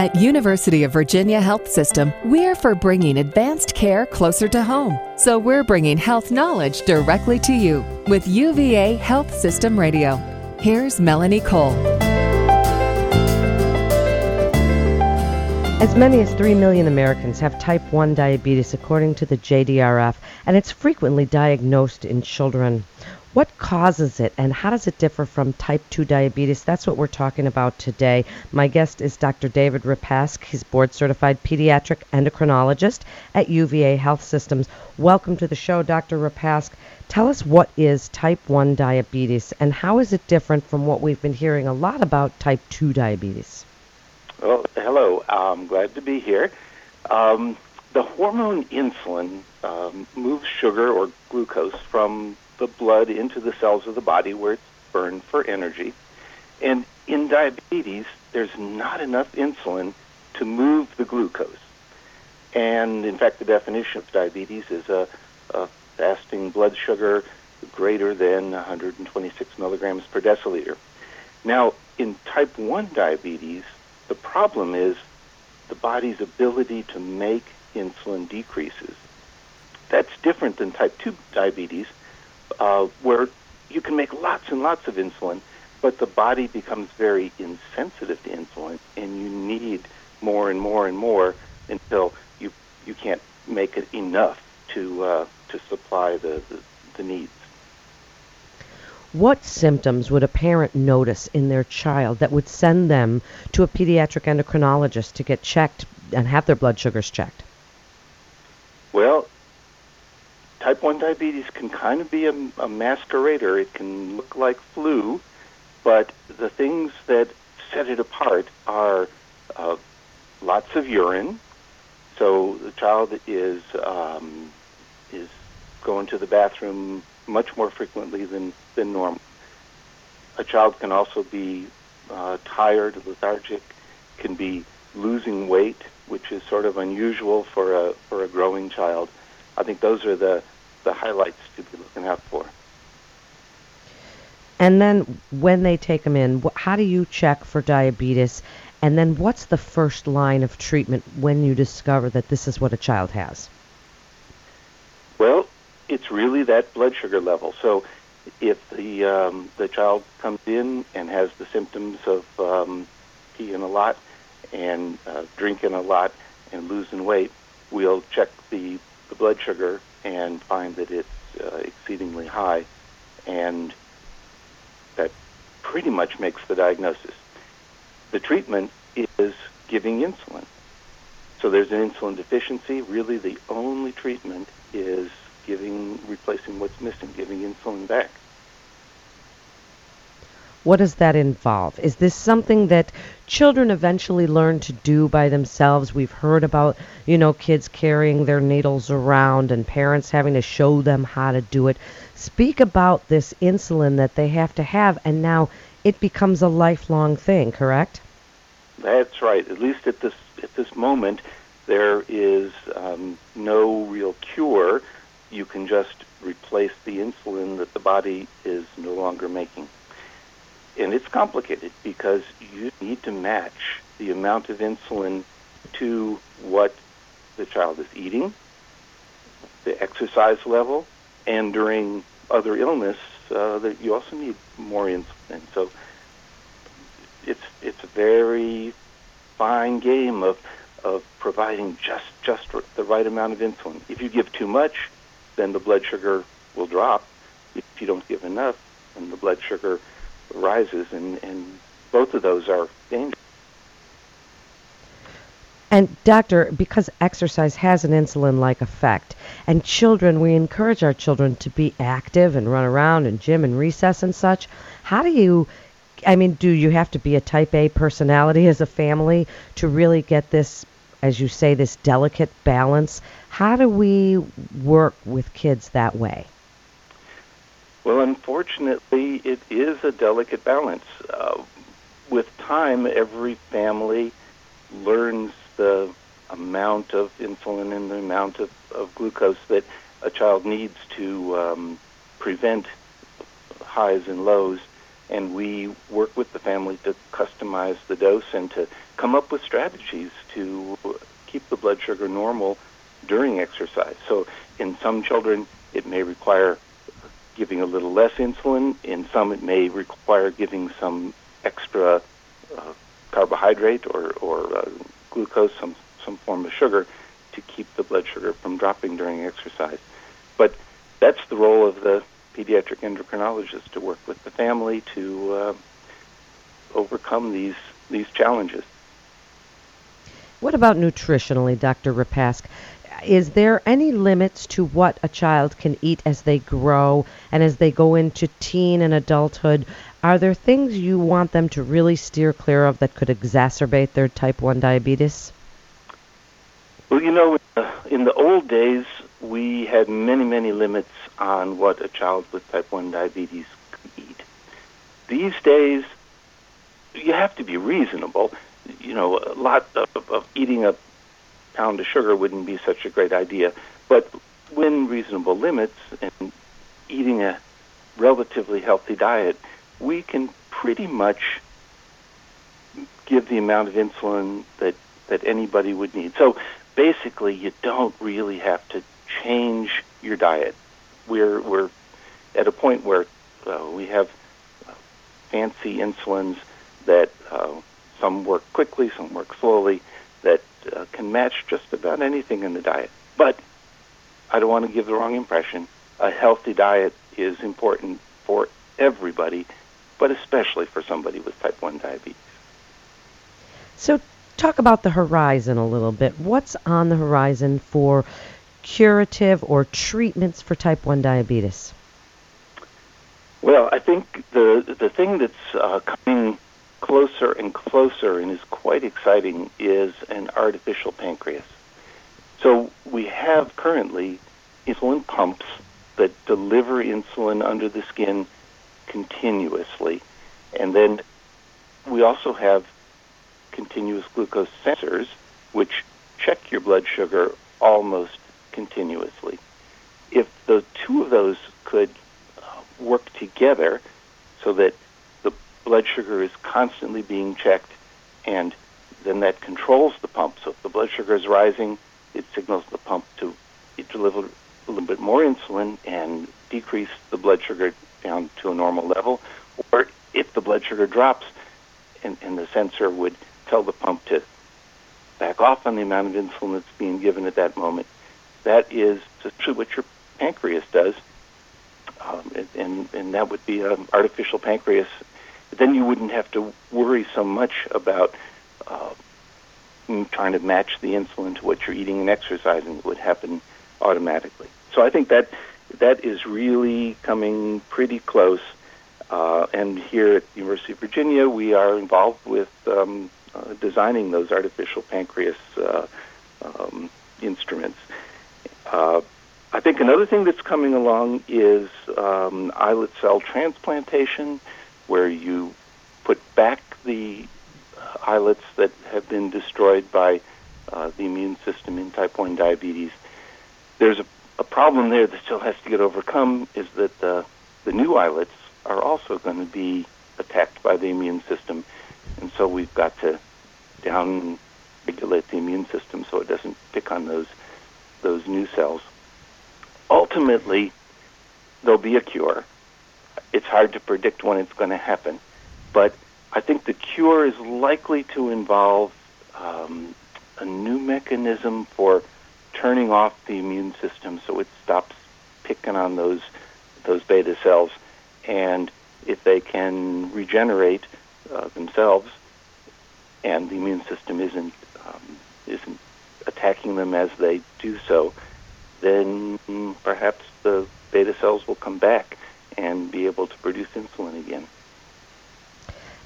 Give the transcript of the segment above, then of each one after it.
At University of Virginia Health System, we're for bringing advanced care closer to home. So we're bringing health knowledge directly to you with UVA Health System Radio. Here's Melanie Cole. As many as 3 million Americans have type 1 diabetes, according to the JDRF, and it's frequently diagnosed in children. What causes it and how does it differ from type 2 diabetes? That's what we're talking about today. My guest is Dr. David Repaske. He's board certified pediatric endocrinologist at UVA Health Systems. Welcome to the show, Dr. Repaske. Tell us what is type 1 diabetes and how is it different from what we've been hearing a lot about type 2 diabetes? Well, hello. I'm glad to be here. Um, the hormone insulin um, moves sugar or glucose from the blood into the cells of the body where it's burned for energy. And in diabetes, there's not enough insulin to move the glucose. And in fact, the definition of diabetes is a, a fasting blood sugar greater than 126 milligrams per deciliter. Now, in type 1 diabetes, the problem is the body's ability to make insulin decreases. That's different than type 2 diabetes, uh, where you can make lots and lots of insulin, but the body becomes very insensitive to insulin, and you need more and more and more until you you can't make it enough to uh, to supply the, the, the needs. What symptoms would a parent notice in their child that would send them to a pediatric endocrinologist to get checked and have their blood sugars checked? Well, type 1 diabetes can kind of be a, a masquerader. It can look like flu, but the things that set it apart are uh, lots of urine. So the child is um, is going to the bathroom much more frequently than than normal. A child can also be uh, tired, lethargic, can be losing weight, which is sort of unusual for a for a growing child. I think those are the, the highlights to be looking out for. And then when they take them in, how do you check for diabetes? And then what's the first line of treatment when you discover that this is what a child has? Well, it's really that blood sugar level. So if the um, the child comes in and has the symptoms of um, peeing a lot and uh, drinking a lot and losing weight, we'll check the the blood sugar and find that it's uh, exceedingly high, and that pretty much makes the diagnosis. The treatment is giving insulin. So there's an insulin deficiency. Really, the only treatment is giving, replacing what's missing, giving insulin back. What does that involve? Is this something that children eventually learn to do by themselves? We've heard about, you know, kids carrying their needles around and parents having to show them how to do it. Speak about this insulin that they have to have, and now it becomes a lifelong thing, correct? That's right. At least at this at this moment, there is um, no real cure. You can just replace the insulin that the body is no longer making and it's complicated because you need to match the amount of insulin to what the child is eating, the exercise level, and during other illness, uh, that you also need more insulin. So it's it's a very fine game of of providing just just the right amount of insulin. If you give too much, then the blood sugar will drop. If you don't give enough, then the blood sugar rises, and, and both of those are dangerous. And doctor, because exercise has an insulin-like effect, and children, we encourage our children to be active and run around and gym and recess and such. How do you, I mean, do you have to be a type A personality as a family to really get this, as you say, this delicate balance? How do we work with kids that way? Well, unfortunately, it is a delicate balance. Uh, with time, every family learns the amount of insulin and the amount of, of glucose that a child needs to um, prevent highs and lows. and we work with the family to customize the dose and to come up with strategies to keep the blood sugar normal during exercise. So in some children, it may require giving a little less insulin. In some, it may require giving some extra uh, carbohydrate or, or uh, glucose, some, some form of sugar, to keep the blood sugar from dropping during exercise. But that's the role of the pediatric endocrinologist to work with the family to uh, overcome these these challenges. What about nutritionally, Dr. Repaske? Is there any limits to what a child can eat as they grow and as they go into teen and adulthood? Are there things you want them to really steer clear of that could exacerbate their type 1 diabetes? Well, you know, in the old days, we had many, many limits on what a child with type 1 diabetes could eat. These days, you have to be reasonable. You know, a lot of, of eating a pound of sugar wouldn't be such a great idea, but within reasonable limits and eating a relatively healthy diet, we can pretty much give the amount of insulin that, that anybody would need. So basically, you don't really have to change your diet. We're we're at a point where uh, we have fancy insulins that uh, some work quickly, some work slowly, that uh, can match just about anything in the diet. But I don't want to give the wrong impression. A healthy diet is important for everybody, but especially for somebody with type 1 diabetes. So, talk about the horizon a little bit. What's on the horizon for curative or treatments for type 1 diabetes? Well, I think the the thing that's uh, coming closer and closer and is quite exciting is an artificial pancreas. So we have currently insulin pumps that deliver insulin under the skin continuously. And then we also have continuous glucose sensors which check your blood sugar almost continuously. If the two of those could uh, work together so that blood sugar is constantly being checked and then that controls the pump. So if the blood sugar is rising, it signals the pump to deliver a little bit more insulin and decrease the blood sugar down to a normal level. Or if the blood sugar drops, and, and the sensor would tell the pump to back off on the amount of insulin that's being given at that moment, that is essentially what your pancreas does, um, and, and that would be an artificial pancreas. Then you wouldn't have to worry so much about uh, trying to match the insulin to what you're eating and exercising. It would happen automatically. So I think that that is really coming pretty close. Uh, and here at the University of Virginia, we are involved with um, uh, designing those artificial pancreas uh, um, instruments. Uh, I think another thing that's coming along is um, islet cell transplantation, where you put back the islets that have been destroyed by uh, the immune system in type 1 diabetes. There's a, a problem there that still has to get overcome is that the, the new islets are also going to be attacked by the immune system. And so we've got to down regulate the immune system so it doesn't pick on those those new cells. Ultimately, there'll be a cure. It's hard to predict when it's going to happen, but I think the cure is likely to involve um, a new mechanism for turning off the immune system so it stops picking on those those beta cells, and if they can regenerate uh, themselves, and the immune system isn't um, isn't attacking them as they do so, then perhaps the beta cells will come back and be able to produce insulin again.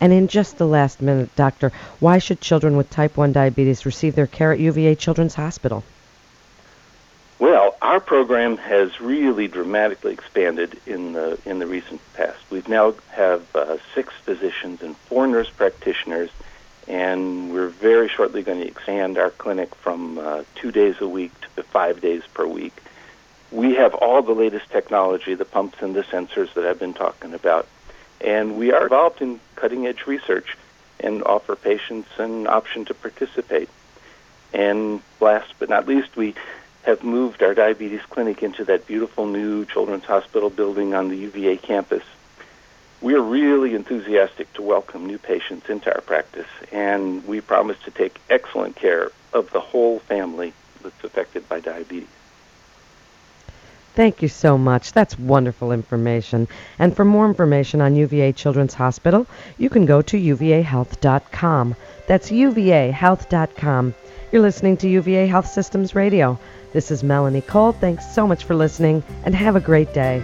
And in just the last minute, doctor, why should children with type 1 diabetes receive their care at UVA Children's Hospital? Well, our program has really dramatically expanded in the in the recent past. We now have uh, six physicians and four nurse practitioners and we're very shortly going to expand our clinic from uh, two days a week to five days per week. We have all the latest technology, the pumps and the sensors that I've been talking about, And we are involved in cutting edge research and offer patients an option to participate. And last but not least, we have moved our diabetes clinic into that beautiful new Children's Hospital building on the UVA campus. We are really enthusiastic to welcome new patients into our practice, and we promise to take excellent care of the whole family that's affected by diabetes. Thank you so much. That's wonderful information. And for more information on UVA Children's Hospital, you can go to uvahealth.com. That's uvahealth.com. You're listening to UVA Health Systems Radio. This is Melanie Cole. Thanks so much for listening and have a great day.